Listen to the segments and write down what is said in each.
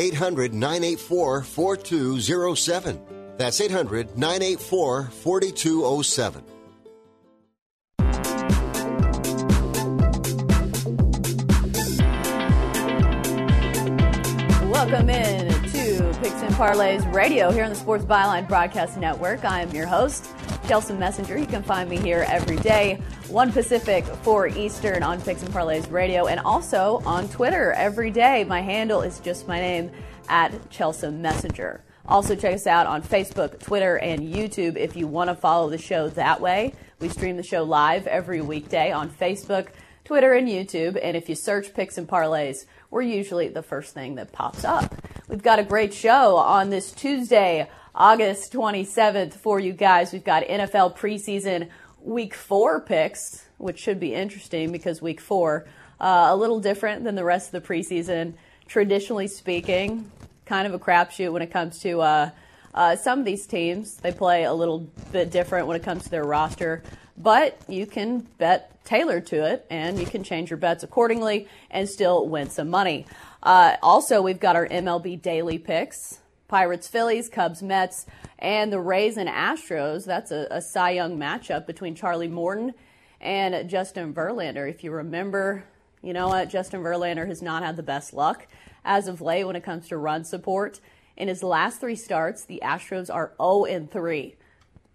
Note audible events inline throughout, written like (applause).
800 984 4207. That's 800 984 4207. Welcome in to Picks and Parlays Radio here on the Sports Byline Broadcast Network. I am your host, Chelsea Messenger. You can find me here every day, 1 Pacific, 4 Eastern on Picks and Parlays Radio, and also on Twitter every day. My handle is just my name at Chelsea Messenger. Also, check us out on Facebook, Twitter, and YouTube if you want to follow the show that way. We stream the show live every weekday on Facebook, Twitter, and YouTube. And if you search Picks and Parlays, we're usually the first thing that pops up. We've got a great show on this Tuesday, August 27th for you guys. We've got NFL preseason week four picks, which should be interesting because week four, uh, a little different than the rest of the preseason, traditionally speaking, kind of a crapshoot when it comes to uh, uh, some of these teams. They play a little bit different when it comes to their roster but you can bet tailored to it and you can change your bets accordingly and still win some money. Uh, also, we've got our MLB daily picks Pirates, Phillies, Cubs, Mets, and the Rays and Astros. That's a, a Cy Young matchup between Charlie Morton and Justin Verlander. If you remember, you know what? Justin Verlander has not had the best luck as of late when it comes to run support. In his last three starts, the Astros are 0 3,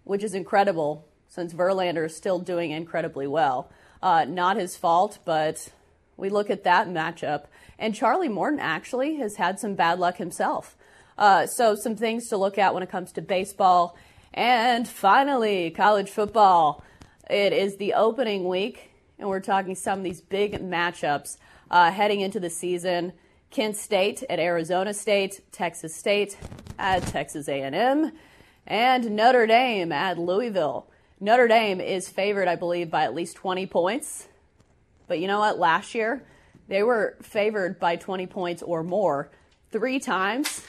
which is incredible since Verlander is still doing incredibly well. Uh, not his fault, but we look at that matchup. And Charlie Morton actually has had some bad luck himself. Uh, so, some things to look at when it comes to baseball. And finally, college football. It is the opening week, and we're talking some of these big matchups uh, heading into the season. Kent State at Arizona State, Texas State at Texas A&M, and Notre Dame at Louisville. Notre Dame is favored, I believe, by at least 20 points. But you know what? Last year, they were favored by 20 points or more three times,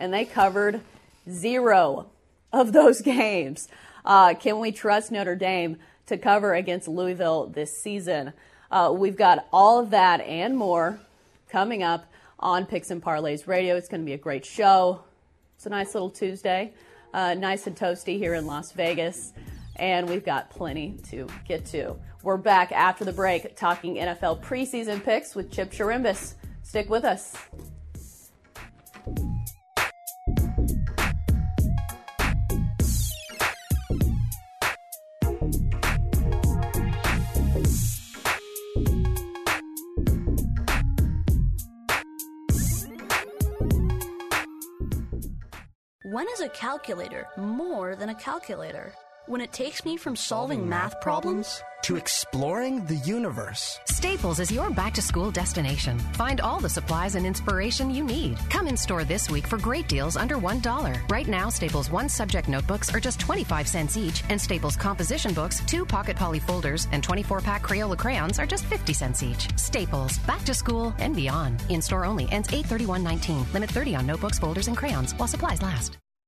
and they covered zero of those (laughs) games. Uh, can we trust Notre Dame to cover against Louisville this season? Uh, we've got all of that and more coming up on Picks and Parlays Radio. It's going to be a great show. It's a nice little Tuesday, uh, nice and toasty here in Las Vegas and we've got plenty to get to. We're back after the break talking NFL preseason picks with Chip Chirimbus. Stick with us. When is a calculator more than a calculator? When it takes me from solving, solving math problems to exploring the universe. Staples is your back to school destination. Find all the supplies and inspiration you need. Come in store this week for great deals under $1. Right now, Staples one subject notebooks are just 25 cents each, and Staples composition books, two pocket poly folders, and 24 pack Crayola crayons are just 50 cents each. Staples, back to school and beyond. In store only, ends 831.19. Limit 30 on notebooks, folders, and crayons while supplies last.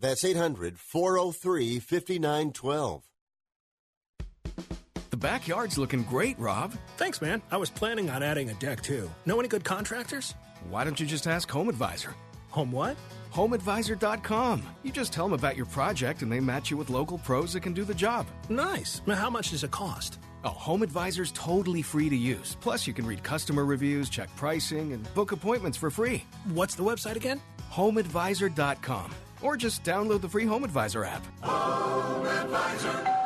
That's 800 403 5912. The backyard's looking great, Rob. Thanks, man. I was planning on adding a deck too. Know any good contractors? Why don't you just ask Home Advisor? Home what? HomeAdvisor.com. You just tell them about your project and they match you with local pros that can do the job. Nice. Now, how much does it cost? Oh, Home Advisor's totally free to use. Plus, you can read customer reviews, check pricing, and book appointments for free. What's the website again? HomeAdvisor.com. Or just download the free Home Advisor app. Home Advisor.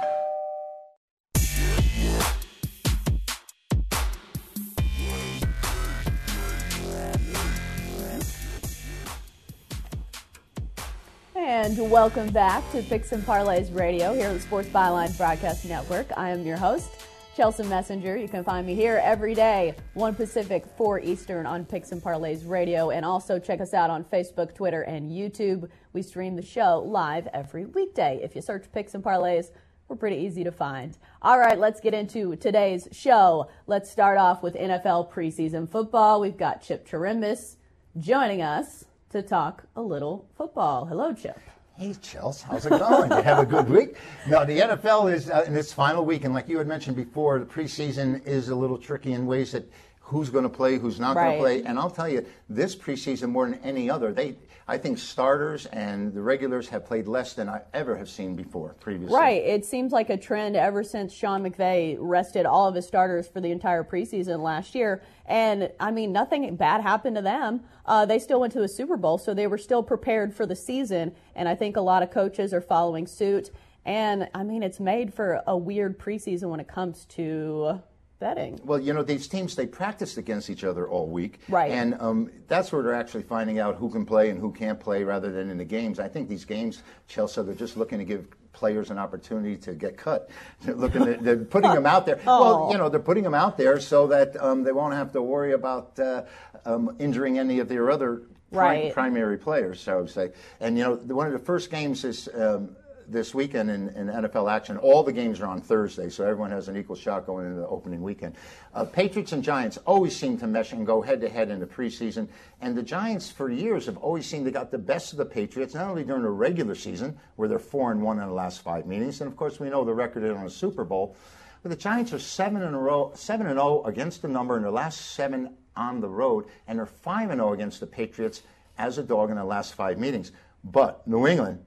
And welcome back to Picks and Parlays Radio here on the Sports Byline Broadcast Network. I am your host, Chelsea Messenger. You can find me here every day, 1 Pacific, 4 Eastern on Picks and Parlays Radio. And also check us out on Facebook, Twitter, and YouTube. We stream the show live every weekday. If you search Picks and Parlays, we're pretty easy to find. All right, let's get into today's show. Let's start off with NFL preseason football. We've got Chip Chirimbus joining us to talk a little football. Hello, Chip. Hey, Chels, how's it going? you have a good week? No, the NFL is uh, in its final week, and like you had mentioned before, the preseason is a little tricky in ways that who's going to play, who's not Right. going to play. And I'll tell you, this preseason more than any other, they, I think starters and the regulars have played less than I ever have seen before previously. Right. It seems like a trend ever since Sean McVay rested all of his starters for the entire preseason last year. And I mean, nothing bad happened to them. Uh, they still went to the Super Bowl, so they were still prepared for the season. And I think a lot of coaches are following suit. And I mean, it's made for a weird preseason when it comes to betting. Well, you know, these teams, they practiced against each other all week. Right. And um, that's where they're actually finding out who can play and who can't play rather than in the games. I think these games, Chelsea, they're just looking to give players an opportunity to get cut. (laughs) They're looking to, they're putting them out there. Well, you know, they're putting them out there so that um, they won't have to worry about uh, um, injuring any of their other Right. primary players, so I would say. And, you know, one of the first games is um, this weekend in, in NFL action. All the games are on Thursday, so everyone has an equal shot going into the opening weekend. Uh, Patriots and Giants always seem to mesh and go head to head in the preseason. And the Giants, for years, have always seemed to got the best of the Patriots, not only during the regular season, where they're 4 and 1 in the last five meetings, and of course, we know the record in the Super Bowl. But the Giants are seven in a row, seven and zero against the number in their last seven on the road, and they're five and zero against the Patriots as a dog in the last five meetings. But New England,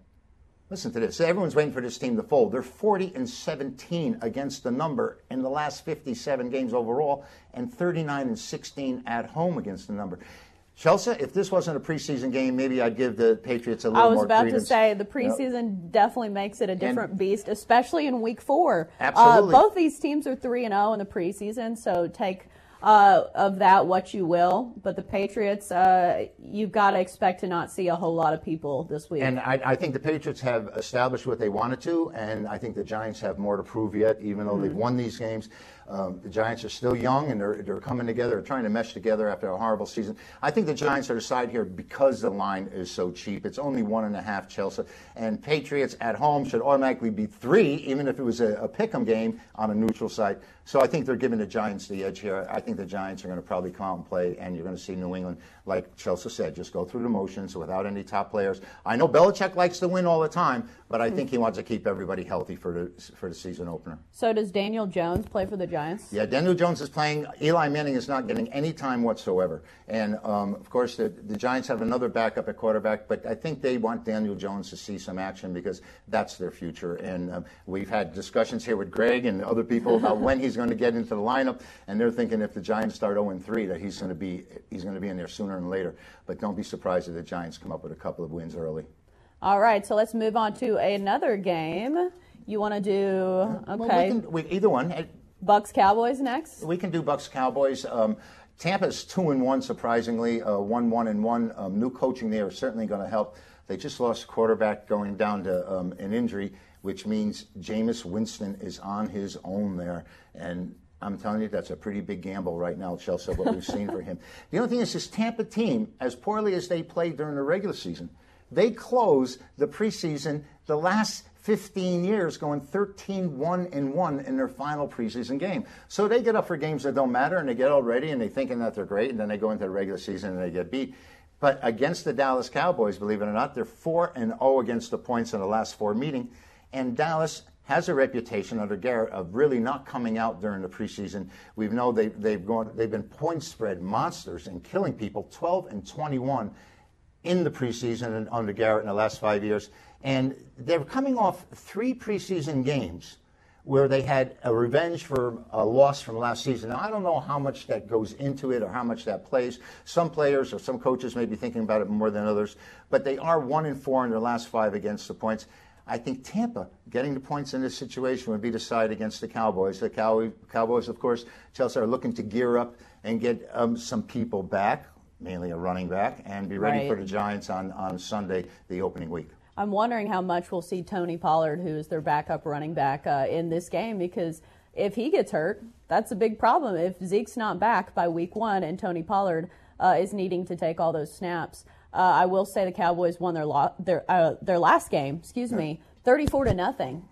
listen to this. Everyone's waiting for this team to fold. They're 40 and 17 against the number in the last 57 games overall, and 39 and 16 at home against the number. Chelsea, if this wasn't a preseason game, maybe I'd give the Patriots a little more I was more about credence. to say the Yep. preseason definitely makes it a different beast, especially in week four. Absolutely. Uh, both these teams are three and zero in the preseason, so take uh, of that what you will, but the Patriots, uh, you've got to expect to not see a whole lot of people this week. And I, I, think the Patriots have established what they wanted to, and I think the Giants have more to prove yet, even though mm-hmm. they've won these games. Um, the Giants are still young and they're, they're coming together, trying to mesh together after a horrible season. I think the Giants are the side here because the line is so cheap. It's only one and a half Chelsea. And Patriots at home should automatically be three, even if it was a, a pick 'em game on a neutral site. So I think they're giving the Giants the edge here. I think the Giants are going to probably come out and play, and you're going to see New England, like Chelsea said, just go through the motions without any top players. I know Belichick likes to win all the time, but I think he wants to keep everybody healthy for the for the season opener. So does Daniel Jones play for the Giants? Yeah, Daniel Jones is playing. Eli Manning is not getting any time whatsoever, and um, of course the, the Giants have another backup at quarterback, but I think they want Daniel Jones to see some action because that's their future. And um, we've had discussions here with Greg and other people about when he's going to get into the lineup, and they're thinking if the Giants start 0 3 that he's going to be he's going to be in there sooner than later. But don't be surprised if the Giants come up with a couple of wins early. All right, so let's move on to another game. You want to do okay? Well, we can, we, either one. Bucks Cowboys next. We can do Bucks Cowboys. Um, Tampa's two and one, surprisingly, uh, one one and one. Um, new coaching there is certainly going to help. They just lost quarterback going down to um, an injury, which means Jameis Winston is on his own there, and I'm telling you, that's a pretty big gamble right now, Chelsea, what we've seen for him. (laughs) The only thing is, this Tampa team, as poorly as they played during the regular season, they close the preseason the last 15 years going 13 1 and 1 in their final preseason game. So they get up for games that don't matter and they get all ready and they're thinking that they're great and then they go into the regular season and they get beat. But against the Dallas Cowboys, believe it or not, they're 4 and 0 against the points in the last four meetings. And Dallas has a reputation under Garrett of really not coming out during the preseason. We know they, they've gone, they've been point spread monsters and killing people, 12 and 21 in the preseason and under Garrett in the last five years. And they're coming off three preseason games where they had a revenge for a loss from last season. Now, I don't know how much that goes into it or how much that plays. Some players or some coaches may be thinking about it more than others, but they are one and four in their last five against the points. I think Tampa getting the points in this situation would be the side against the Cowboys. The Cow- Cowboys, of course, Chelsea are looking to gear up and get um, some people back, mainly a running back, and be ready right. for the Giants on, on Sunday, the opening week. I'm wondering how much we'll see Tony Pollard, who is their backup running back, uh, in this game because if he gets hurt, that's a big problem. If Zeke's not back by week one and Tony Pollard uh, is needing to take all those snaps, uh, I will say the Cowboys won their lo- their uh, their last game, excuse me, 34 to nothing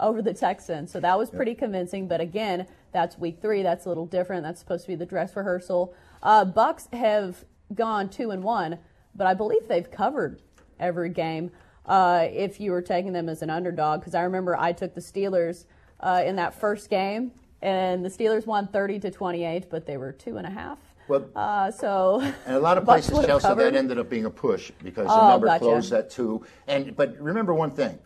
over the Texans. So that was pretty convincing. But again, that's week three. That's a little different. That's supposed to be the dress rehearsal. Uh, Bucks have gone two and one, but I believe they've covered every game. Uh, if you were taking them as an underdog, because I remember I took the Steelers uh, in that first game, and the Steelers won 30 to 28, but they were two and a half well, uh, so (laughs) and a lot of (laughs) places, Chelsea, covered. that ended up being a push because the oh, number gotcha. closed at two. And but remember one thing: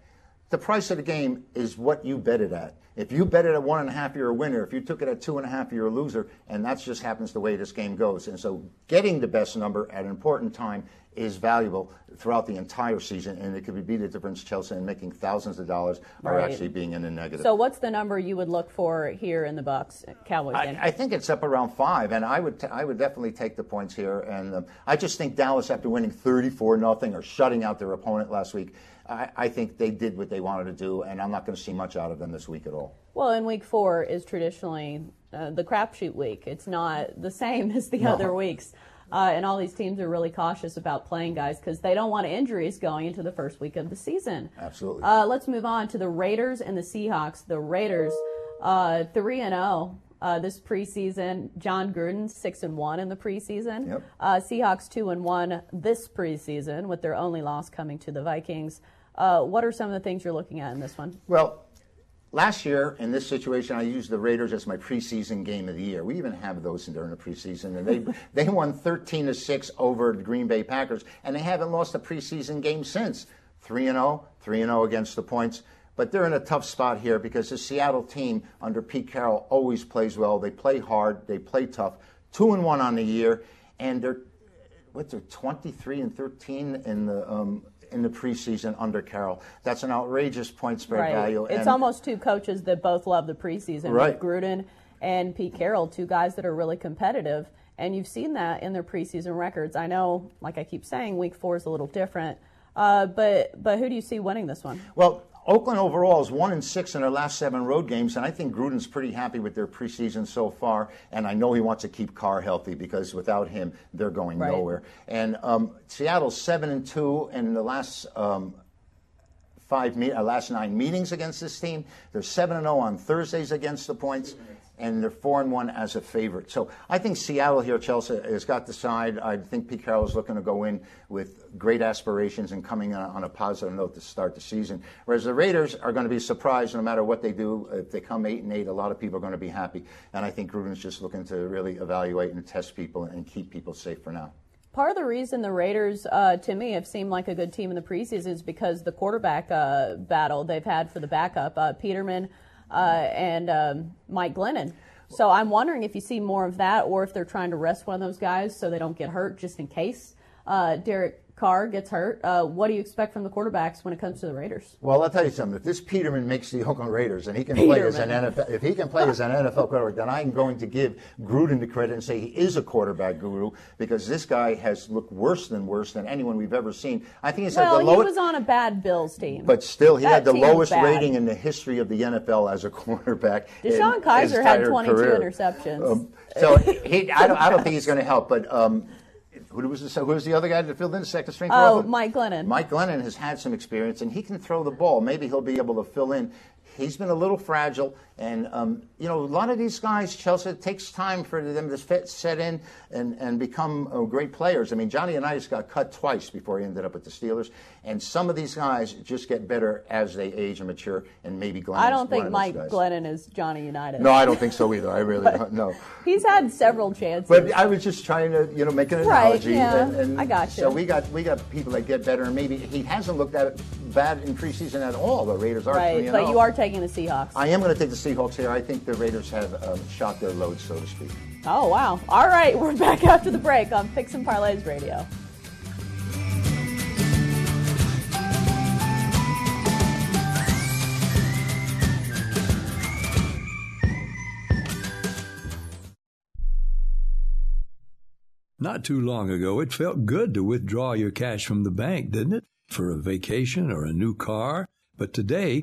the price of the game is what you bet it at. If you bet it at one and a half, you're a winner. If you took it at two and a half, you're a loser. And that just happens the way this game goes. And so getting the best number at an important time is valuable throughout the entire season. And it could be the difference, Chelsea, in making thousands of dollars or right. actually being in the negative. So what's the number you would look for here in the Bucks Cowboys I, I, think it's up around five. And I would, t- I would definitely take the points here. And um, I just think Dallas, after winning 34 nothing or shutting out their opponent last week, I, I think they did what they wanted to do, and I'm not going to see much out of them this week at all. Well, and week four is traditionally uh, the crapshoot week. It's not the same (laughs) as the no. other weeks. Uh, and all these teams are really cautious about playing guys because they don't want injuries going into the first week of the season. Absolutely. Uh, let's move on to the Raiders and the Seahawks. The Raiders, uh, three and zero uh, this preseason. Jon Gruden six and one in the preseason. Yep. Uh, Seahawks two and one this preseason, with their only loss coming to the Vikings. Uh, what are some of the things you're looking at in this one? Well, last year in this situation, I used the Raiders as my preseason game of the year. We even have those during the preseason, and they (laughs) they won 13 to six over the Green Bay Packers, and they haven't lost a preseason game since. Three and 0, 3 and 0 against the points. But they're in a tough spot here because the Seattle team under Pete Carroll always plays well. They play hard, they play tough. Two and one on the year, and they're what's it, 23 and 13 in the um, in the preseason under Carroll. That's an outrageous point spread right. value. It's almost two coaches that both love the preseason, right. Gruden and Pete Carroll, two guys that are really competitive. And you've seen that in their preseason records. I know, like I keep saying, week four is a little different. Uh, but but who do you see winning this one? Well, Oakland overall is one and six in their last seven road games, and I think Gruden's pretty happy with their preseason so far. And I know he wants to keep Carr healthy because without him, they're going right. nowhere. And um, Seattle's seven and two in the last. Um, five uh, last nine meetings against this team. They're seven and zero oh on Thursdays against the points and they're four and one as a favorite. So I think Seattle here, Chelsea, has got the side. I think Pete Carroll is looking to go in with great aspirations and coming on a positive note to start the season. Whereas the Raiders are going to be surprised no matter what they do. If they come eight and eight, a lot of people are going to be happy. And I think Gruden's just looking to really evaluate and test people and keep people safe for now. Part of the reason the Raiders, uh, to me, have seemed like a good team in the preseason is because the quarterback uh, battle they've had for the backup. Uh, Peterman uh, and um, Mike Glennon. So I'm wondering if you see more of that, or if they're trying to rest one of those guys so they don't get hurt, just in case. Uh, Derek Carr gets hurt, uh, what do you expect from the quarterbacks when it comes to the Raiders? Well, I'll tell you something. If this Peterman makes the Oakland Raiders and he can Peterman. play as an NFL, if he can play as an NFL (laughs) quarterback, then I'm going to give Gruden the credit and say he is a quarterback guru because this guy has looked worse than worse than anyone we've ever seen. I think he's well, had the lowest. he was on a bad Bills team, but still, he that had the lowest rating in the history of the NFL as a (laughs) quarterback. DeShone Kizer had 22 career. interceptions. Um, so he, I don't, I don't think he's going to help, but. Um, who was the, who was the other guy that filled in the second string? Oh, Mike Glennon. Mike Glennon has had some experience, and he can throw the ball. Maybe he'll be able to fill in he's been a little fragile. And, um, you know, a lot of these guys, Chelsea, it takes time for them to fit, set in and, and become uh, great players. I mean, Johnny Unitas got cut twice before he ended up with the Steelers. And some of these guys just get better as they age and mature. And maybe Glennon I don't think Mike Glennon is Johnny Unitas. No, I don't think so either. I really don't. No. He's had several chances. But I was just trying to, you know, make an analogy. Right, yeah. And, and I got you. So we got, we got people that get better. And maybe he hasn't looked at it bad in preseason at all. The Raiders are right, but you are taking the Seahawks. I am going to take the Seahawks here. I think the Raiders have um, shot their load, so to speak. Oh wow! All right, we're (laughs) back after the break on Picks and Parlays Radio. Not too long ago, it felt good to withdraw your cash from the bank, didn't it? For a vacation or a new car. But today,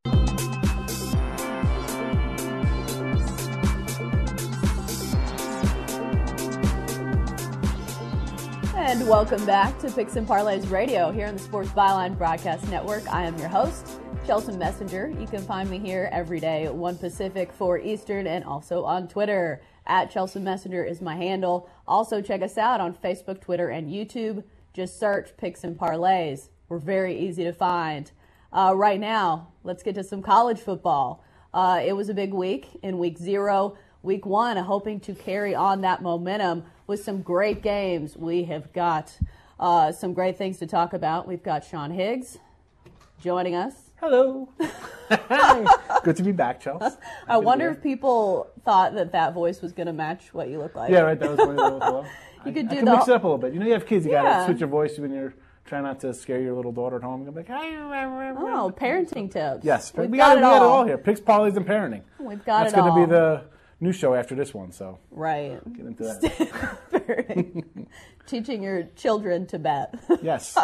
And welcome back to Picks and Parlays Radio here on the Sports Byline Broadcast Network. I am your host, Chelsea Messenger. You can find me here every day, 1 Pacific, 4 Eastern, and also on Twitter. At Chelsea Messenger is my handle. Also, check us out on Facebook, Twitter, and YouTube. Just search Picks and Parlays. We're very easy to find. Uh, right now, let's get to some college football. Uh, it was a big week in week zero. Week one, hoping to carry on that momentum with some great games. We have got uh, some great things to talk about. We've got Sean Higgs joining us. Hello. (laughs) Good to be back, Chelsea. I wonder if people thought that that voice was going to match what you look like. Yeah, right. That was one of those. you could I do can the mix it up a little bit. You know, you have kids. You got to switch your voice when you're trying not to scare your little daughter at home. You're like, oh parenting tips. yes, we've we got, got, it we all. got it all here. Picks, parlays, and parenting. We've got That's it gonna be the new show after this one. So right. get into that. (laughs) Teaching your children to bet. (laughs) yes.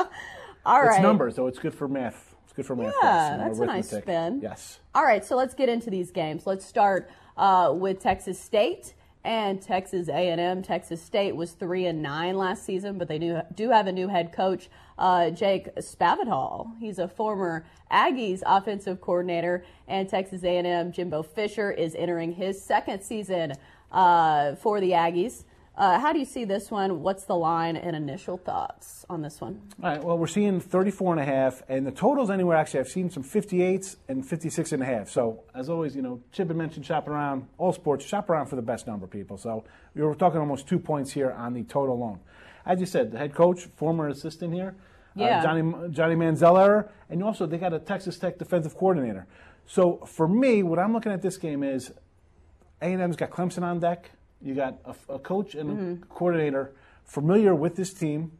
all right. It's numbers, though. It's good for math. It's good for math. Yeah, class, you know, that's a nice spin. Yes. All right, so let's get into these games. Let's start uh, with Texas State and Texas A&M. Texas State was three and nine last season, but they do do have a new head coach, uh, Jake Spavital. He's a former Aggies offensive coordinator, and Texas A&M Jimbo Fisher is entering his second season uh, for the Aggies. Uh, how do you see this one? What's the line and initial thoughts on this one? All right. Well, we're seeing 34 and a half, and the totals anywhere. Actually, I've seen some 58s and 56 and a half. So, as always, you know, Chip had mentioned shop around. All sports, shop around for the best number, people. So, we were talking almost two points here on the total alone. As you said, the head coach, former assistant here, Yeah. uh, Johnny Johnny Manziel and also they got a Texas Tech defensive coordinator. So, for me, what I'm looking at this game is A&M's got Clemson on deck. You got a, a coach and a coordinator familiar with this team,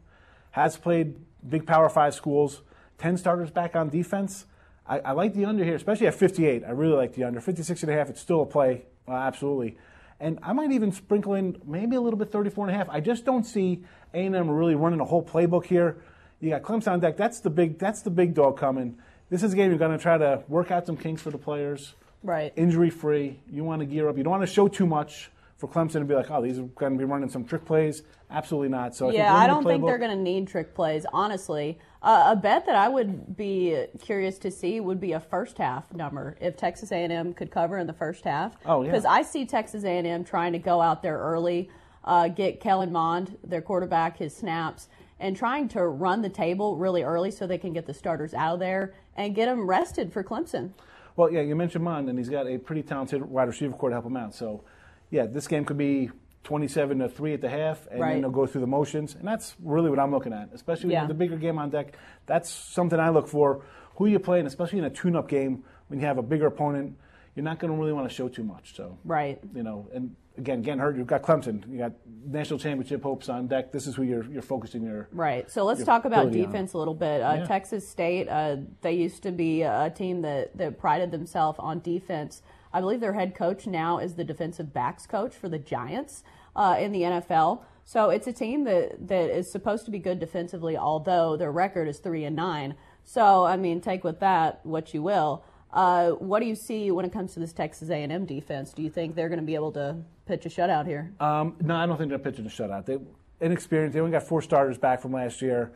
has played big Power Five schools, 10 starters back on defense. I, I like the under here, especially at 58. I really like the under. 56 and a half, it's still a play, uh, absolutely. And I might even sprinkle in maybe a little bit 34 and a half. I just don't see A&M really running a whole playbook here. You got Clemson on deck. That's the big. That's the big dog coming. This is a game you're going to try to work out some kinks for the players Right. injury free. You want to gear up. You don't want to show too much for Clemson to be like, oh, these are going to be running some trick plays. Absolutely not. So yeah, I I, don't think think they're going to need trick plays, honestly. Uh, a bet that I would be curious to see would be a first half number if Texas A&M could cover in the first half. Oh, yeah. Because I see Texas A&M trying to go out there early, uh, get Kellen Mond, their quarterback, his snaps, and trying to run the table really early so they can get the starters out of there and get them rested for Clemson. Well, yeah, you mentioned Mond, and he's got a pretty talented wide receiver core to help him out. So, yeah, this game could be 27 to 3 at the half, and Right. then they'll go through the motions. And that's really what I'm looking at, especially Yeah. with the bigger game on deck. That's something I look for. Who you playing, especially in a tune up game when you have a bigger opponent, you're not going to really want to show too much. So, Right. you know, and again, getting hurt, you've got Clemson, you got national championship hopes on deck. This is who you're, you're focusing your. Right. So let's talk about ability on. defense a little bit. Uh, Yeah. Texas State, uh, they used to be a team that, that prided themselves on defense. I believe their head coach now is the defensive backs coach for the Giants uh, in the NFL. So it's a team that, that is supposed to be good defensively, although their record is three and nine. So I mean, take with that what you will. Uh, what do you see when it comes to this Texas A&M defense? Do you think they're going to be able to pitch a shutout here? Um, no, I don't think they're pitching a shutout. They inexperienced. They only got four starters back from last year,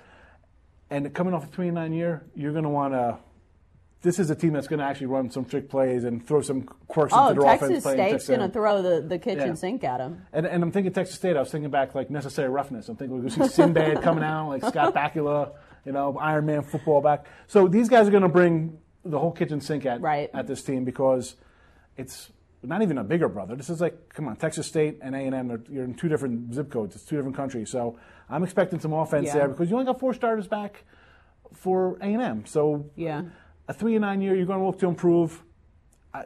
and coming off a three and nine year, you're going to want to this is a team that's going to actually run some trick plays and throw some quirks oh, into their Texas offense. State's going to throw the, the kitchen Yeah. sink at them. And, and I'm thinking Texas State. I was thinking back like necessary roughness. I'm thinking we're going to see Sinbad coming out, like Scott (laughs) Bakula, you know, Iron Man football back. So these guys are going to bring the whole kitchen sink at at this team because it's not even a bigger brother. This is like, come on, Texas State and A and M. You're in two different zip codes. It's two different countries. So I'm expecting some offense Yeah. there because you only got four starters back for A and M. So yeah, a three and nine year, you're going to look to improve. I,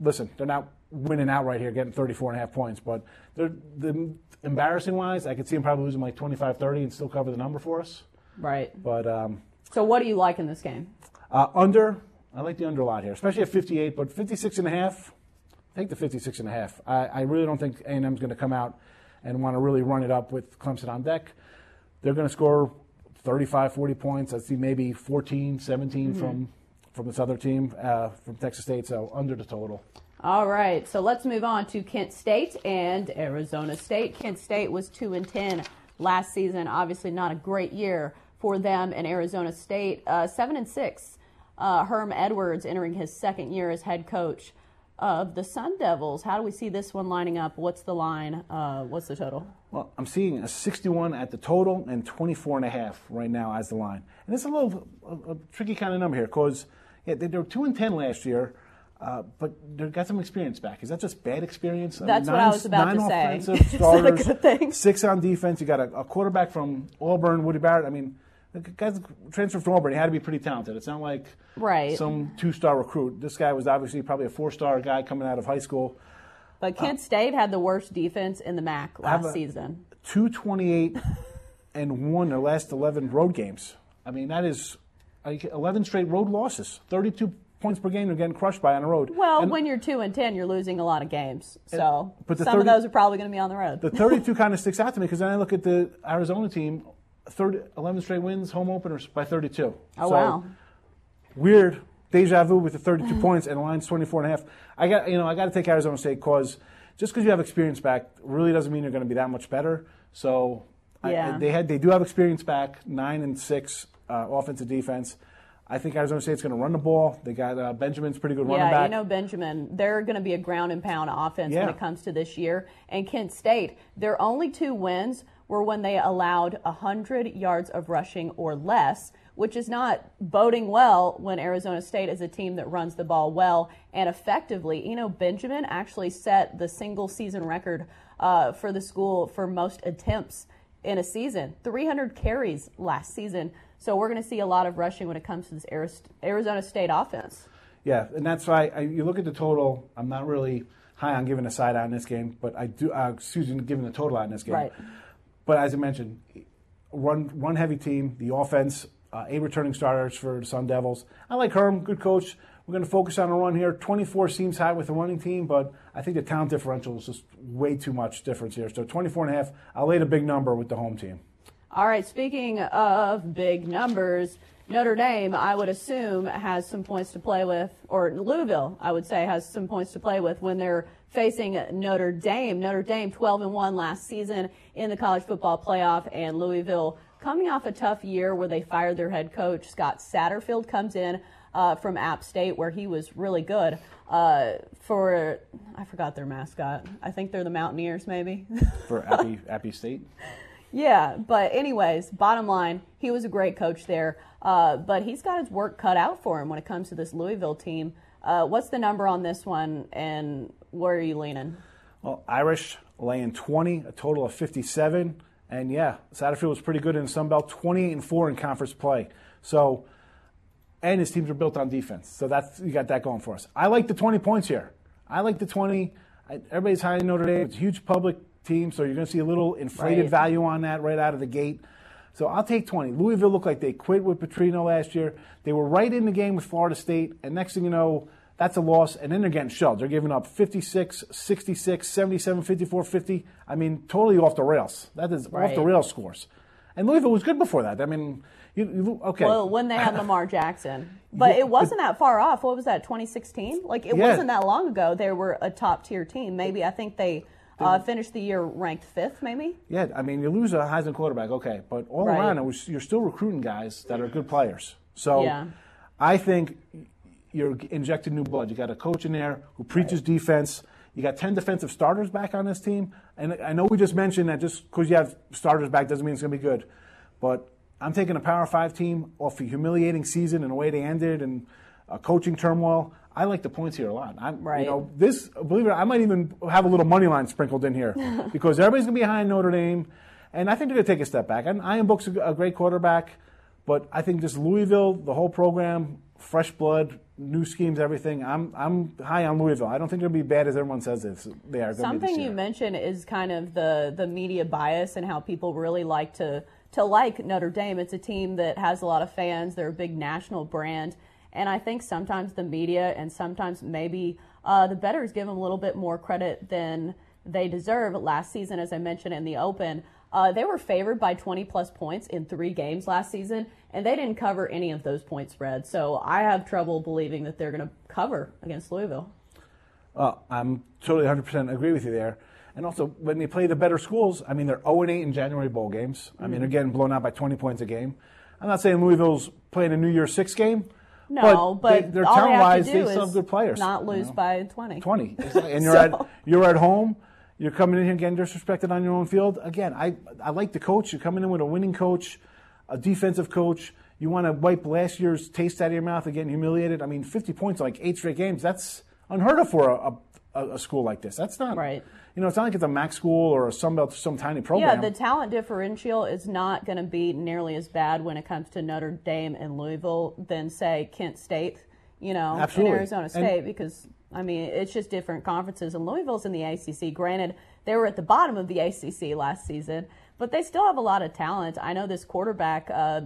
listen, they're not winning outright here, getting 34 and a half points, but they're, the embarrassing wise, I could see them probably losing like 25 30 and still cover the number for us. Right. But um, So what do you like in this game? uh, under, I like the under a lot here, especially at 58, but 56 and a half, I think the 56 and a half. I, I really don't think A&M's going to come out and want to really run it up with Clemson on deck. They're going to score 35, 40 points. I see maybe 14, 17 Mhm. from from this other team uh, from Texas State, so under the total. All right, so let's move on to Kent State and Arizona State. Kent State was 2 and 10 last season. Obviously, not a great year for them and Arizona State. Uh, 7 and 6. Uh, Herm Edwards entering his second year as head coach of the Sun Devils. How do we see this one lining up? What's the line? Uh, what's the total? Well, I'm seeing a 61 at the total and 24 and a half right now as the line. And it's a little a, a tricky kind of number here because yeah, they, they were 2 and 10 last year. Uh, but they've got some experience back. Is that just bad experience? I mean, That's what I was about to say. offensive (laughs) Is that a starters, good thing? six on defense. You got a, a quarterback from Auburn, Woody Barrett. I mean, the guy's transferred from Auburn. He had to be pretty talented. It's not like Right. some two-star recruit. This guy was obviously probably a four-star guy coming out of high school. But uh, Kent State had the worst defense in the MAC last a- season. 228 (laughs) and won their last 11 road games. I mean, that is 11 straight road losses. 32 points per game they're getting crushed by on the road. Well, And when you're two and ten, you're losing a lot of games. So but some of those are probably going to be on the road. the 32 (laughs) kind of sticks out to me because then I look at the Arizona team, 30, 11 straight wins, home openers by 32. Oh, So, wow. Weird deja vu with the 32 points and the line's 24 and a half. I got you know I got to take Arizona State because just because you have experience back really doesn't mean you're going to be that much better. So I- Yeah. they had they do have experience back, nine and six uh, offensive defense. I think Arizona State's going to run the ball. They got uh, Benjamin's pretty good running yeah, back. you know Benjamin. They're going to be a ground and pound offense when it comes to this year. And Kent State, their only two wins were when they allowed 100 yards of rushing or less, which is not boding well when Arizona State is a team that runs the ball well and effectively. You know, Benjamin actually set the single season record uh, for the school for most attempts in a season 300 carries last season. So we're going to see a lot of rushing when it comes to this Arizona State offense. Yeah, and that's why I, you look at the total. I'm not really high on giving a side out in this game, but I do. Uh, excuse me, giving the total out in this game. Right. But as I mentioned, run run heavy team. The offense, uh, eight returning starters for the Sun Devils. I like Herm, good coach. We're going to focus on a run here. 24 seems high with the running team, but I think the talent differential is just way too much difference here. So 24 and a half. I'll the big number with the home team. All right, speaking of big numbers, Notre Dame, I would assume, has some points to play with, or Louisville, I would say, has some points to play with when they're facing Notre Dame. Notre Dame 12 and 1 last season in the college football playoff, and Louisville coming off a tough year where they fired their head coach. Scott Satterfield comes in uh, from App State, where he was really good. Uh, for I forgot their mascot. I think they're the Mountaineers, maybe. For Appy, (laughs) Appy State. Yeah, but anyways, bottom line, he was a great coach there, uh, but he's got his work cut out for him when it comes to this Louisville team. Uh, what's the number on this one, and where are you leaning? Well, Irish laying 20, a total of 57. And yeah, Satterfield was pretty good in Sun Belt, 28 and 4 in conference play. So, and his teams are built on defense. So that's you got that going for us. I like the 20 points here. I like the 20. I, everybody's high in Notre Dame. It's a huge public team, so you're going to see a little inflated Right. value on that right out of the gate. So I'll take 20. Louisville looked like they quit with Petrino last year. They were right in the game with Florida State, and next thing you know, that's a loss, and then they're getting shelled. They're giving up 56, 66, 77, 54, 50. I mean, totally off the rails. That is off the rails scores. And Louisville was good before that. I mean, you, you okay. Well, when they had (laughs) Lamar Jackson, but Yeah, it wasn't that far off. What was that? 2016? Like it Yeah. wasn't that long ago. They were a top tier team. Maybe I think they uh, finished the year ranked fifth. Maybe. Yeah, I mean, you lose a Heisman quarterback, okay, but all Right. around, it was, you're still recruiting guys that are good players. So Yeah. I think you're injecting new blood. You got a coach in there who preaches right. defense. You got 10 defensive starters back on this team. And I know we just mentioned that just because you have starters back doesn't mean it's going to be good. But I'm taking a Power Five team off a humiliating season and the way they ended and a coaching turmoil. I like the points here a lot. I'm, right. You know, this believe it, or not, I might even have a little money line sprinkled in here (laughs) because everybody's going to be high behind Notre Dame, and I think they're going to take a step back. And Ian Book's a great quarterback, but I think just Louisville, the whole program, fresh blood, new schemes, everything. I'm I'm high on Louisville. I don't think they'll be bad as everyone says they are. Going to Something you mentioned is kind of the the media bias and how people really like to to like Notre Dame. It's a team that has a lot of fans. They're a big national brand. And I think sometimes the media and sometimes maybe uh, the bettors give them a little bit more credit than they deserve. Last season, as I mentioned in the Open, uh, they were favored by 20 plus points in three games last season, and they didn't cover any of those point spreads. So I have trouble believing that they're going to cover against Louisville. Uh, I'm totally 100% agree with you there. And also, when they play the better schools, I mean, they're 0 8 in January bowl games. I mean, mm-hmm. again, blown out by 20 points a game. I'm not saying Louisville's playing a New Year's Six game, no, but, they, are talent wise, they still have good players. Not lose you know? by 20. 20. (laughs) And you're, so. at, you're at home. You're coming in here getting disrespected on your own field. Again, I, I like the coach. You're coming in with a winning coach, a defensive coach. You want to wipe last year's taste out of your mouth and getting humiliated. I mean, 50 points like eight straight games, that's unheard of for a, a, a school like this. That's not. Right you know, it's not like it's a MAC school or a Sunbelt, some tiny program. Yeah, the talent differential is not going to be nearly as bad when it comes to Notre Dame and Louisville than, say, Kent State, you know, Absolutely. and Arizona State, and, because, I mean, it's just different conferences. And Louisville's in the ACC. Granted, they were at the bottom of the ACC last season, but they still have a lot of talent. I know this quarterback, uh,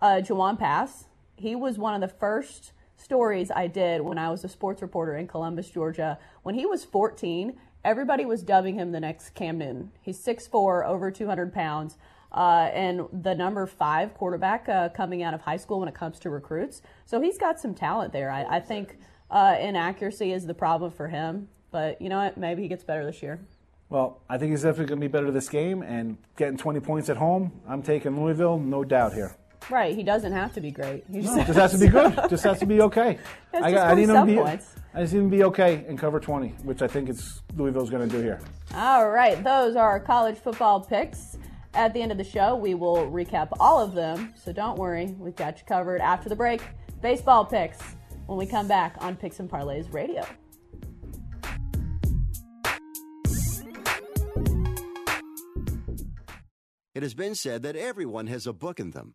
uh, Jawon Pass, he was one of the first stories I did when I was a sports reporter in Columbus, Georgia. When he was 14, everybody was dubbing him the next Cam Newton. He's 6'4", over 200 pounds, uh, and the number five quarterback uh, coming out of high school when it comes to recruits. So he's got some talent there. I, I think uh, inaccuracy is the problem for him, but you know what? Maybe he gets better this year. Well, I think he's definitely going to be better this game, and getting 20 points at home, I'm taking Louisville, no doubt here. Right, he doesn't have to be great. He just, no, just has to be good. (laughs) just has to be okay. I, got, I need him to be. Points. I just need him to be okay and cover 20, which I think it's Louisville's going to do here. All right, those are our college football picks. At the end of the show, we will recap all of them. So don't worry, we've got you covered. After the break, baseball picks when we come back on Picks and Parlays Radio. It has been said that everyone has a book in them.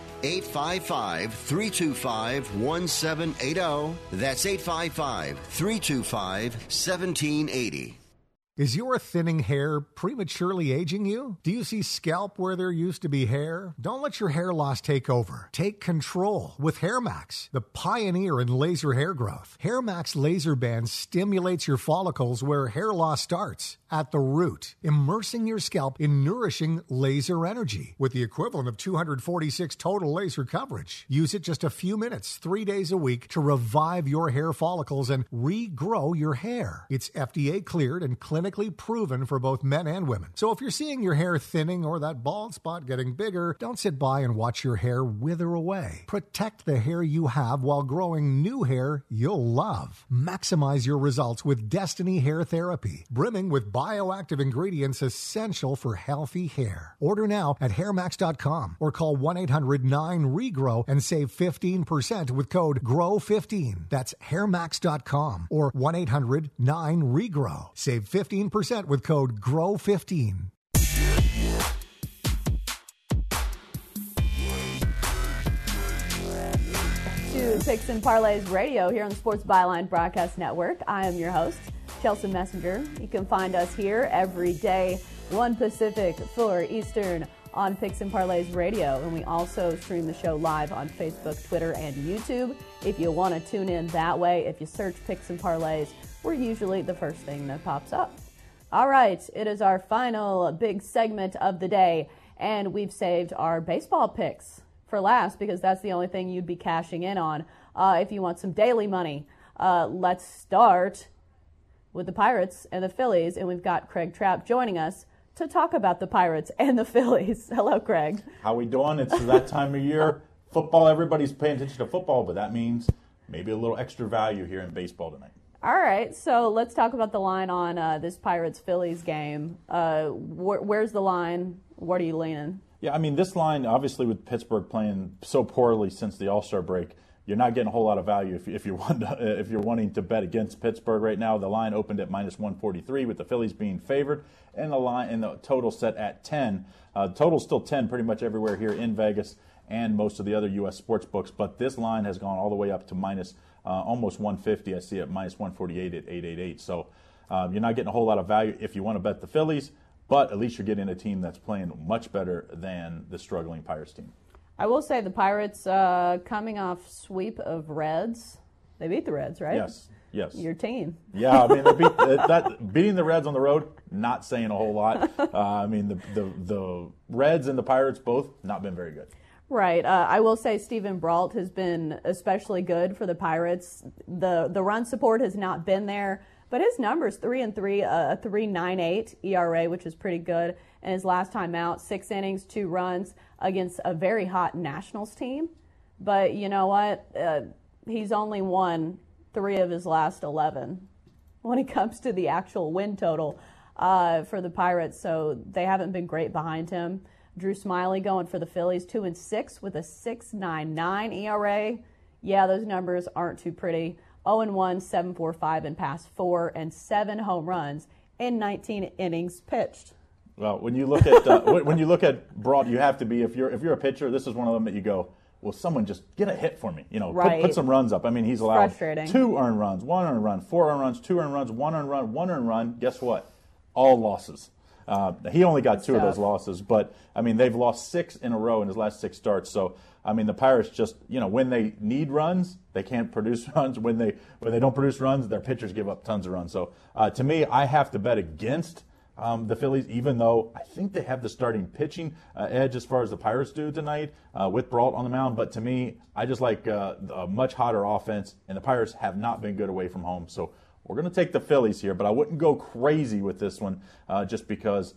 855 325 1780. That's 855 325 1780. Is your thinning hair prematurely aging you? Do you see scalp where there used to be hair? Don't let your hair loss take over. Take control with HairMax, the pioneer in laser hair growth. HairMax laser band stimulates your follicles where hair loss starts at the root, immersing your scalp in nourishing laser energy with the equivalent of 246 total laser coverage. Use it just a few minutes, three days a week to revive your hair follicles and regrow your hair. It's FDA cleared and clinically proven for both men and women. So if you're seeing your hair thinning or that bald spot getting bigger, don't sit by and watch your hair wither away. Protect the hair you have while growing new hair you'll love. Maximize your results with Density Hair Therapy, brimming with bioactive ingredients essential for healthy hair. Order now at hairmax.com or call 1 800 9 Regrow and save 15% with code GROW15. That's hairmax.com or 1 800 9 Regrow. Save 15% with code GROW15. to Picks and Parlays Radio here on the Sports Byline Broadcast Network. I am your host, Chelsea Messenger. You can find us here every day, 1 Pacific, 4 Eastern on Picks and Parlays Radio. And we also stream the show live on Facebook, Twitter, and YouTube. If you want to tune in that way, if you search Picks and Parlays, we're usually the first thing that pops up. All right, it is our final big segment of the day, and we've saved our baseball picks for last because that's the only thing you'd be cashing in on uh, if you want some daily money. Uh, let's start with the Pirates and the Phillies, and we've got Craig Trapp joining us to talk about the Pirates and the (laughs) Phillies. Hello, Craig. How we doing? It's that time of year. Football. Everybody's paying attention to football, but that means maybe a little extra value here in baseball tonight. All right, so let's talk about the line on uh, this Pirates Phillies game. Uh, wh- where's the line? What are you leaning? Yeah, I mean, this line, obviously, with Pittsburgh playing so poorly since the All Star break, you're not getting a whole lot of value if, if, you're (laughs) if you're wanting to bet against Pittsburgh right now. The line opened at minus 143 with the Phillies being favored, and the line and the total set at 10. Uh, total still 10 pretty much everywhere here in Vegas and most of the other U.S. sports books, but this line has gone all the way up to minus, uh, almost 150. I see it minus 148 at 888. So um, you're not getting a whole lot of value if you want to bet the Phillies but at least you're getting a team that's playing much better than the struggling Pirates team. I will say the Pirates uh, coming off sweep of Reds. They beat the Reds, right? Yes. Yes. Your team. Yeah, I mean, beat, (laughs) that, beating the Reds on the road, not saying a whole lot. (laughs) Uh, I mean, the, the, the Reds and the Pirates both not been very good. Right. Uh, I will say Steven Brault has been especially good for the Pirates. The the run support has not been there. But his numbers three and three, uh, a three nine eight ERA, which is pretty good. And his last time out, six innings, two runs against a very hot Nationals team. But you know what? Uh, he's only won three of his last eleven when it comes to the actual win total uh, for the Pirates. So they haven't been great behind him. Drew Smyly going for the Phillies, two and six with a six nine nine ERA. Yeah, those numbers aren't too pretty. 0 and 1, 745 in past four, and seven home runs in 19 innings pitched. Well, when you look at uh, (laughs) when you look at Brault, you have to be if you're if you're a pitcher, this is one of them that you go, well, someone just get a hit for me. You know, right. put, put, some runs up. I mean, he's allowed two earned runs, one earned run, four earned runs, two earned runs, one earned run, one earned run. Guess what? All losses. Uh, he only got two of those losses, but I mean, they've lost six in a row in his last six starts. So I mean, the Pirates just, you know, when they need runs, they can't (laughs) produce runs. When they when they don't produce runs, their pitchers give up tons of runs. So uh, to me, I have to bet against um, the Phillies, even though I think they have the starting pitching uh, edge as far as the Pirates do tonight uh, with Brault on the mound. But to me, I just like uh, a much hotter offense, and the Pirates have not been good away from home. So we're going to take the Phillies here, but I wouldn't go crazy with this one uh, just because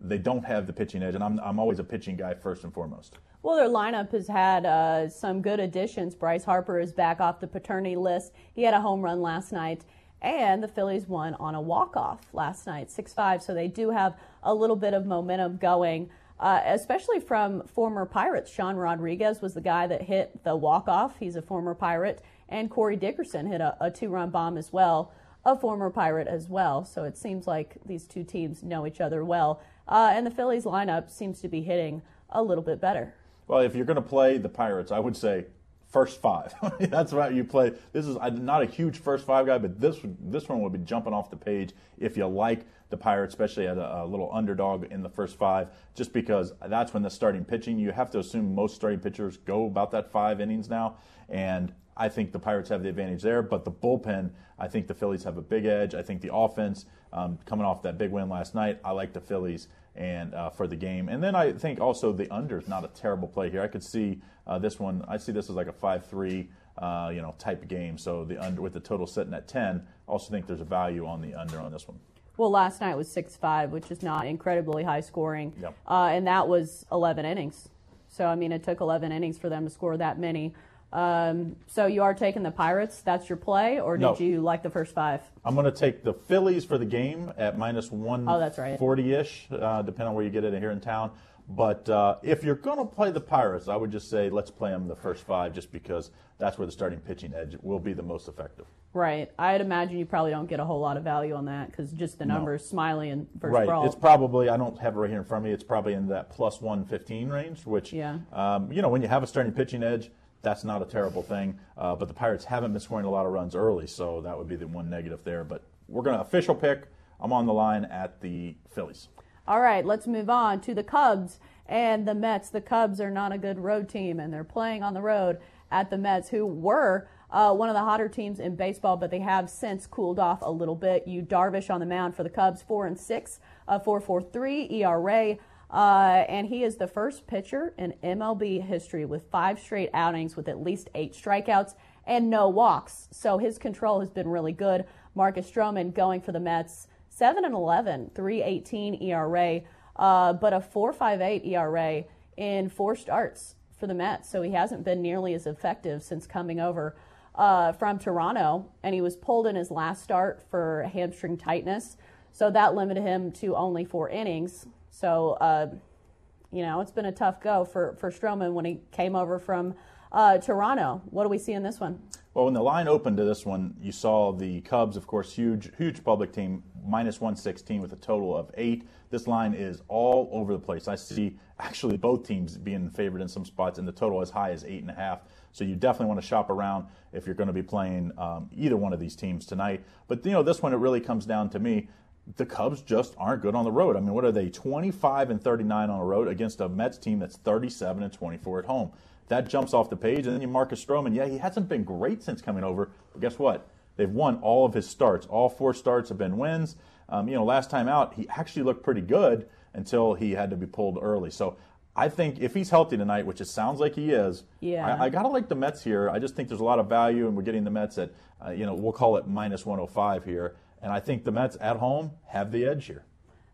they don't have the pitching edge, and I'm, I'm always a pitching guy first and foremost. Well, their lineup has had uh, some good additions. Bryce Harper is back off the paternity list. He had a home run last night, and the Phillies won on a walk-off last night, 6-5. So they do have a little bit of momentum going, uh, especially from former Pirates. Sean Rodriguez was the guy that hit the walk-off. He's a former Pirate, and Corey Dickerson hit a, a two-run bomb as well, a former Pirate as well. So it seems like these two teams know each other well, uh, and the Phillies lineup seems to be hitting a little bit better. Well, if you're going to play the Pirates, I would say first five. (laughs) That's right. You play. This is not a huge first five guy, but this this one would be jumping off the page if you like the Pirates, especially at a, a, little underdog in the first five, just because that's when the starting pitching. You have to assume most starting pitchers go about that five innings now, and I think the Pirates have the advantage there. But the bullpen, I think the Phillies have a big edge. I think the offense, um, coming off that big win last night, I like the Phillies and uh, for the game. And then I think also the under is not a terrible play here. I could see uh, this one. I see this as like a five-three, uh, you know, type game. So the under with the total sitting at ten. Also think there's a value on the under on this one. Well, last night was six-five, which is not incredibly high scoring, yep. Uh, and that was 11 innings. So I mean, it took 11 innings for them to score that many. Um, so you are taking the Pirates. That's your play, or did no. you like the first five? I'm going to take the Phillies for the game at minus one. Oh, that's right. Forty-ish, uh, depending on where you get it here in town. But uh, if you're going to play the Pirates, I would just say let's play them the first five, just because that's where the starting pitching edge will be the most effective. Right. I'd imagine you probably don't get a whole lot of value on that because just the numbers, no. Smyly and versus right. Brault. It's probably I don't have it right here in front of me. It's probably in that plus one fifteen range, which yeah. Um, you know when you have a starting pitching edge that's not a terrible thing. Uh, but the Pirates haven't been scoring a lot of runs early, so that would be the one negative there. But we're going to official pick. I'm on the line at the Phillies. All right, let's move on to the Cubs and the Mets. The Cubs are not a good road team, and they're playing on the road at the Mets, who were uh, one of the hotter teams in baseball, but they have since cooled off a little bit. Yu Darvish on the mound for the Cubs, four and six, uh, four four three ERA. Uh, and he is the first pitcher in MLB history with five straight outings with at least eight strikeouts and no walks. So his control has been really good. Marcus Stroman going for the Mets, 7 and 11, 318 ERA, uh, but a 4.58 ERA in four starts for the Mets. So he hasn't been nearly as effective since coming over uh, from Toronto, and he was pulled in his last start for hamstring tightness. So that limited him to only four innings. So, uh, you know, it's been a tough go for, for Stroman when he came over from uh, Toronto. What do we see in this one? Well, when the line opened to this one, you saw the Cubs, of course, huge, huge public team, minus 116 with a total of eight. This line is all over the place. I see actually both teams being favored in some spots, and the total as high as eight and a half. So you definitely want to shop around if you're going to be playing um, either one of these teams tonight. But you know, this one it really comes down to me the Cubs just aren't good on the road. I mean, what are they? 25 and 39 on the road against a Mets team that's 37 and 24 at home. That jumps off the page. And then you Marcus Stroman. Yeah, he hasn't been great since coming over, but guess what? They've won all of his starts. All four starts have been wins. Um, you know, last time out, he actually looked pretty good until he had to be pulled early. So I think if he's healthy tonight, which it sounds like he is, yeah. I, I gotta like the Mets here. I just think there's a lot of value, and we're getting the Mets at, uh, you know, we'll call it minus 105 here. And I think the Mets at home have the edge here.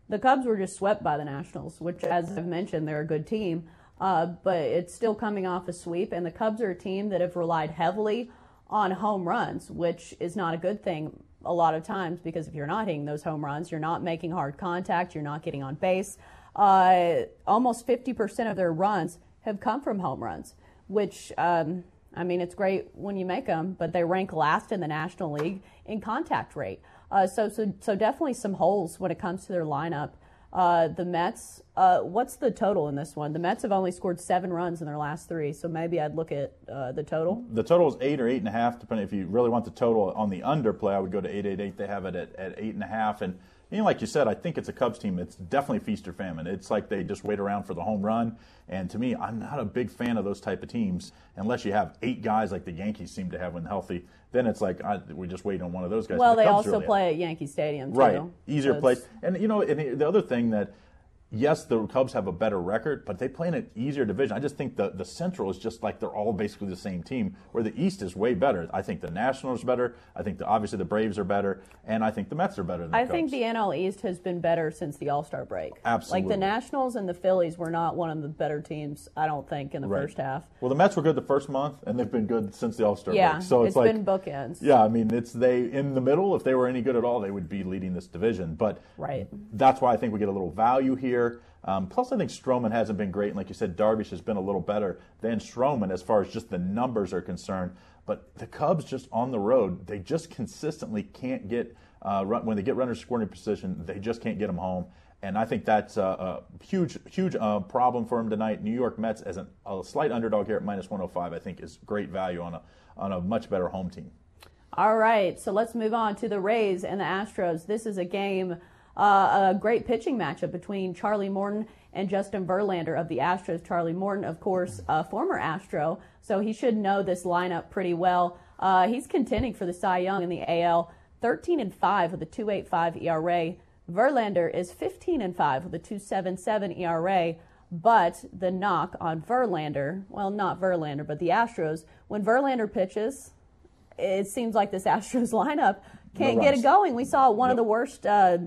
The Cubs were just swept by the Nationals, which, as I've mentioned, they're a good team. Uh, but it's still coming off a sweep, and the Cubs are a team that have relied heavily on home runs, which is not a good thing a lot of times because if you're not hitting those home runs, you're not making hard contact, you're not getting on base. Uh, almost 50% of their runs have come from home runs, which um, I mean, it's great when you make them, but they rank last in the National League in contact rate. Uh, so, so, so definitely some holes when it comes to their lineup. Uh, the Mets, uh, what's the total in this one? The Mets have only scored seven runs in their last three, so maybe I'd look at uh, the total. The total is eight or eight and a half, depending if you really want the total on the under play, I would go to eight eight eight. They have it at, at eight and a half, and know, like you said, I think it's a Cubs team. It's definitely feast or famine. It's like they just wait around for the home run. And to me, I'm not a big fan of those type of teams unless you have eight guys like the Yankees seem to have when healthy. Then it's like I, we just wait on one of those guys. Well, the they Cubs also really play at Yankee Stadium, too. Right, easier so place. And you know, and the other thing that yes, the Cubs have a better record, but they play in an easier division. I just think the, the Central is just like they're all basically the same team, where the East is way better. I think the Nationals are better. I think the, obviously the Braves are better, and I think the Mets are better than I the think the NL East has been better since the All Star break. Absolutely. Like the Nationals and the Phillies were not one of the better teams, I don't think, in the right. first half. Well, the Mets were good the first month, and they've been good since the All Star yeah, break. So it's, it's like been bookends. Yeah, I mean, it's they in the middle. If they were any good at all, they would be leading this division. But right. that's why I think we get a little value here. Um, plus, I think Stroman hasn't been great. And like you said, Darvish has been a little better than Stroman as far as just the numbers are concerned. But the Cubs just on the road, they just consistently can't get, uh, run, when they get runners scoring in position, they just can't get them home. and I think that's a, a huge, huge uh, problem for him tonight. New York Mets as an, a slight underdog here at minus 105, I think is great value on a on a much better home team. All right, so let's move on to the Rays and the Astros. This is a game, uh, a great pitching matchup between Charlie Morton and Justin Verlander of the Astros. Charlie Morton, of course, a former Astro, so he should know this lineup pretty well. Uh, he's contending for the Cy Young in the AL, 13 and 5 with a 2.85 ERA. Verlander is 15 and 5 with a 2.77 ERA. But the knock on Verlander, well, not Verlander, but the Astros, when Verlander pitches, it seems like this (laughs) Astros lineup can't no get it going. We saw one yep. of the worst, uh,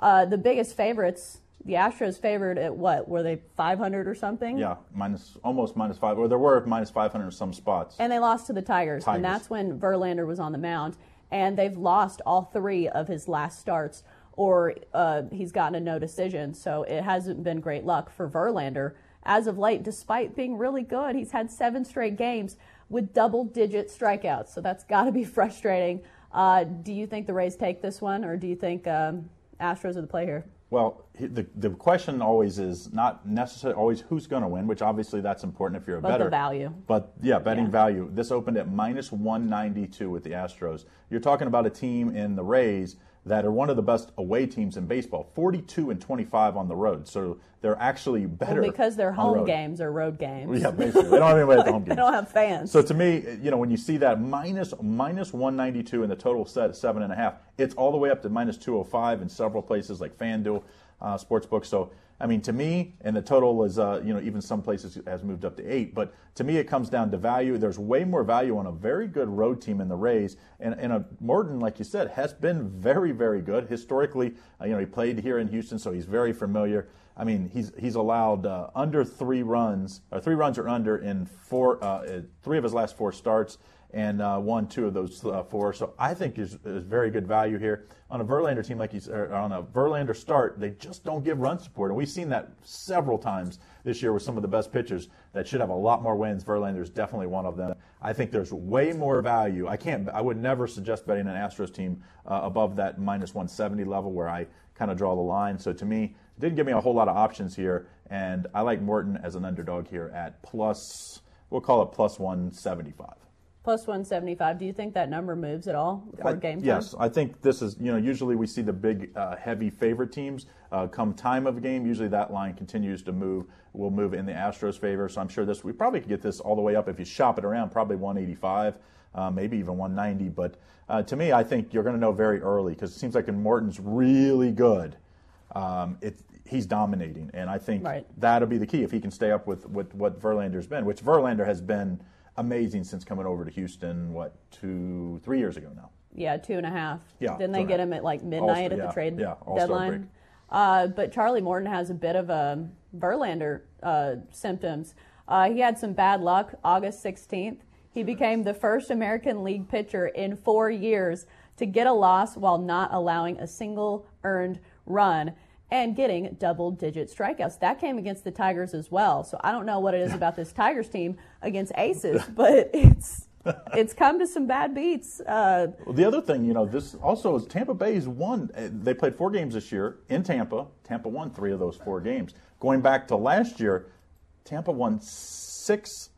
uh, the biggest favorites. The Astros favored at what? Were they 500 or something? Yeah, minus almost minus five, or there were minus 500 in some spots. And they lost to the Tigers, Tigers, and that's when Verlander was on the mound. And they've lost all three of his last starts, or uh, he's gotten a no decision. So it hasn't been great luck for Verlander as of late, despite being really good. He's had seven straight games with double digit strikeouts. So that's got to be (laughs) frustrating. Uh, do you think the Rays take this one, or do you think um, Astros are the play here? Well, the, the question always is not necessarily always who's going to win, which obviously that's important if you're a but better. value. But yeah, betting yeah. value. This opened at minus 192 with the Astros. You're talking about a team in the Rays that are one of the best away teams in baseball 42 and 25 on the road. So they're actually better well, because they're home games or road games. Yeah basically. They don't have anybody at the home games (laughs) they don't have fans. So to me you know when you see that minus minus 192 and the total set at seven and a half it's all the way up to minus 205 in several places like fanduel uh, sportsbook. So I mean, to me, and the total is, uh, you know, even some places has moved up to eight. But to me, it comes down to value. There's way more value on a very good road team in the Rays, and and a Morton, like you said, has been very, very good historically. Uh, you know, he played here in Houston, so he's very familiar. I mean, he's he's allowed uh, under three runs, or three runs or under in four, uh, three of his last four starts and uh, won two of those uh, four. So I think is, is very good value here on a Verlander team like he's on a Verlander start. They just don't give run support, and we've seen that several times this year with some of the best pitchers that should have a lot more wins. Verlander is definitely one of them. I think there's way more value. I can't. I would never suggest betting an Astros team uh, above that minus 170 level where I kind of draw the line. So to me, it didn't give me a whole lot of options here, and I like Morton as an underdog here at plus. We'll call it plus 175 plus 175. Do you think that number moves at all I, game time? Yes, I think this is, you know, usually we see the big, uh, heavy favorite teams uh, come time of game. Usually that line continues to move, will move in the Astros' favor. So I'm sure this, we probably could get this all the way up if you shop it around, probably 185, uh, maybe even 190. But uh, to me, I think you're going to know very early because it seems like in Morton's really good. Um, it, he's dominating, and I think right. that'll be the key if he can stay up with, with what Verlander's been, which Verlander has been – amazing since coming over to Houston. What two, three years ago now? Yeah, two and a half. Yeah. Didn't they get him at like midnight All-star, at the yeah, trade yeah, deadline? Uh, but Charlie Morton has a bit of a Verlander uh, symptoms. Uh, he had some bad luck. August 16th, he became the first American League pitcher in four years to get a loss while not allowing a single earned run and getting double digit strikeouts. That came against the Tigers as well. So I don't know what it is about this Tigers team against aces, (laughs) but it's it's come to some bad beats. Uh, well, the other thing, you know, this also is Tampa Bay's won. Uh, they played four games this year in Tampa. Tampa won three of those four games. Going back to last year, Tampa won six.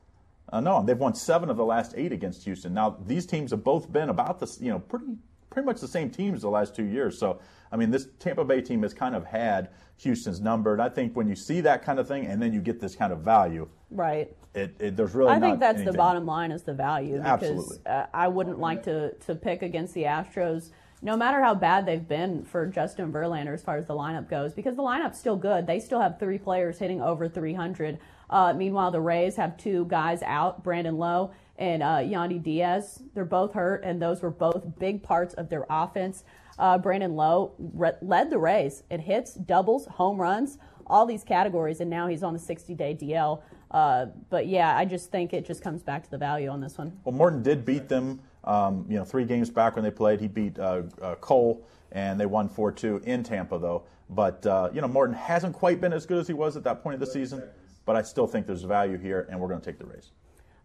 Uh, no, they've won seven of the last eight against Houston. Now these teams have both been about this, you know, pretty pretty much the same teams the last two years. So I mean, this Tampa Bay team has kind of had Houston's numbered. I think when you see that kind of thing, and then you get this kind of value, right? It, it there's really. I think that's anything. the bottom line is the value. Because, Absolutely. Uh, I wouldn't like to to pick against the Astros. No matter how bad they've been for Justin Verlander as far as the lineup goes, because the lineup's still good. They still have three players hitting over 300. Uh, meanwhile, the Rays have two guys out, Brandon Lowe and uh, Yandy Diaz. They're both hurt, and those were both big parts of their offense. Uh, Brandon Lowe re- led the Rays in hits, doubles, home runs, all these categories, and now he's on the 60 day DL. Uh, but yeah, I just think it just comes back to the value on this one. Well, Morton did beat them, um, you know, three games back when they played. He beat uh, uh Cole, and they won 4 2 in Tampa, though. But, uh, you know, Morton hasn't quite been as good as he was at that point of the season, but I still think there's value here, and we're going to take the Rays.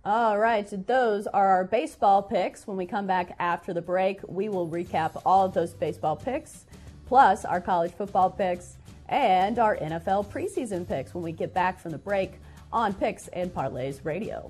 All right, so those are our baseball picks. When we come back after the break, we will recap all of those baseball picks, plus our college football picks, and our NFL preseason picks when we get back from the break on Picks and Parlays Radio.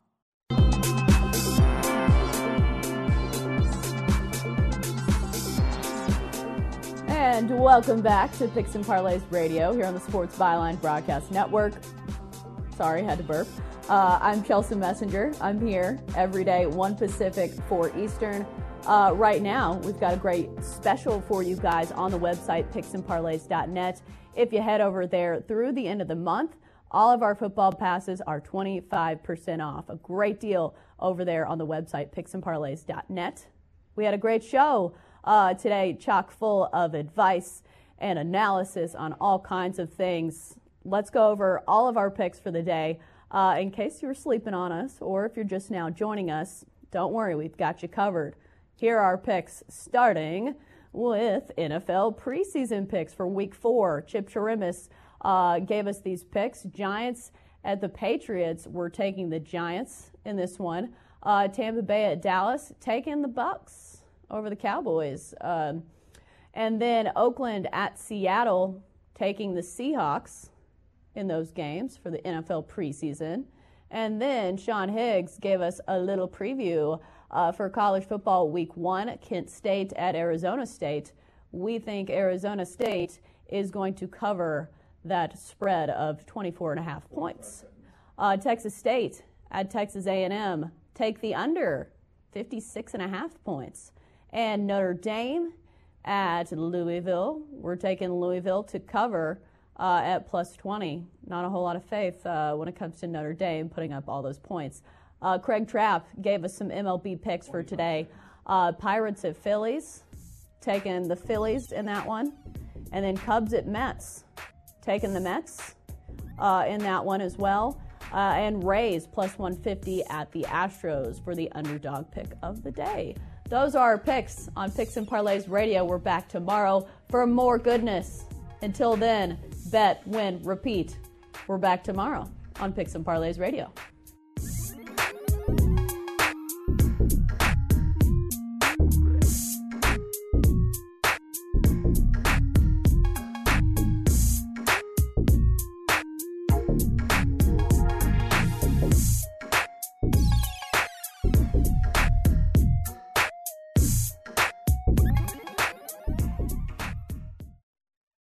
And welcome back to Picks and Parlays Radio here on the Sports Byline Broadcast Network. Sorry, had to burp. Uh, I'm Chelsea Messenger. I'm here every day, 1 Pacific, 4 Eastern. Uh, right now, we've got a great special for you guys on the website, picksandparlays.net. If you head over there through the end of the month, all of our football passes are 25% off. A great deal over there on the website, picksandparlays.net. We had a great show uh, today, chock full of advice and analysis on all kinds of things. Let's go over all of our picks for the day. Uh, in case you were sleeping on us, or if you're just now joining us, don't worry, we've got you covered. Here are our picks, starting with NFL preseason picks for Week Four. Chip Chirimis uh, gave us these picks. Giants at the Patriots. We're taking the Giants in this one. Uh, Tampa Bay at Dallas, taking the Bucs over the Cowboys. Um, and then Oakland at Seattle taking the Seahawks in those games for the NFL preseason. And then Sean Higgs gave us a little preview uh, for college football week one Kent State at Arizona State. We think Arizona State is going to cover that spread of 24 and a half points. Uh, Texas State at Texas A&M take the under 56 and a half points. And Notre Dame at Louisville, we're taking Louisville to cover uh, at plus 20. Not a whole lot of faith uh, when it comes to Notre Dame putting up all those points. Uh, Craig Trapp gave us some MLB picks for today. Uh, Pirates at Phillies, taking the Phillies in that one. And then Cubs at Mets, taking the Mets uh, in that one as well. Uh, and Rays plus 150 at the Astros for the underdog pick of the day. Those are our picks on Picks and Parlays Radio. We're back tomorrow for more goodness. Until then, bet, win, repeat. We're back tomorrow on Picks and Parlays Radio.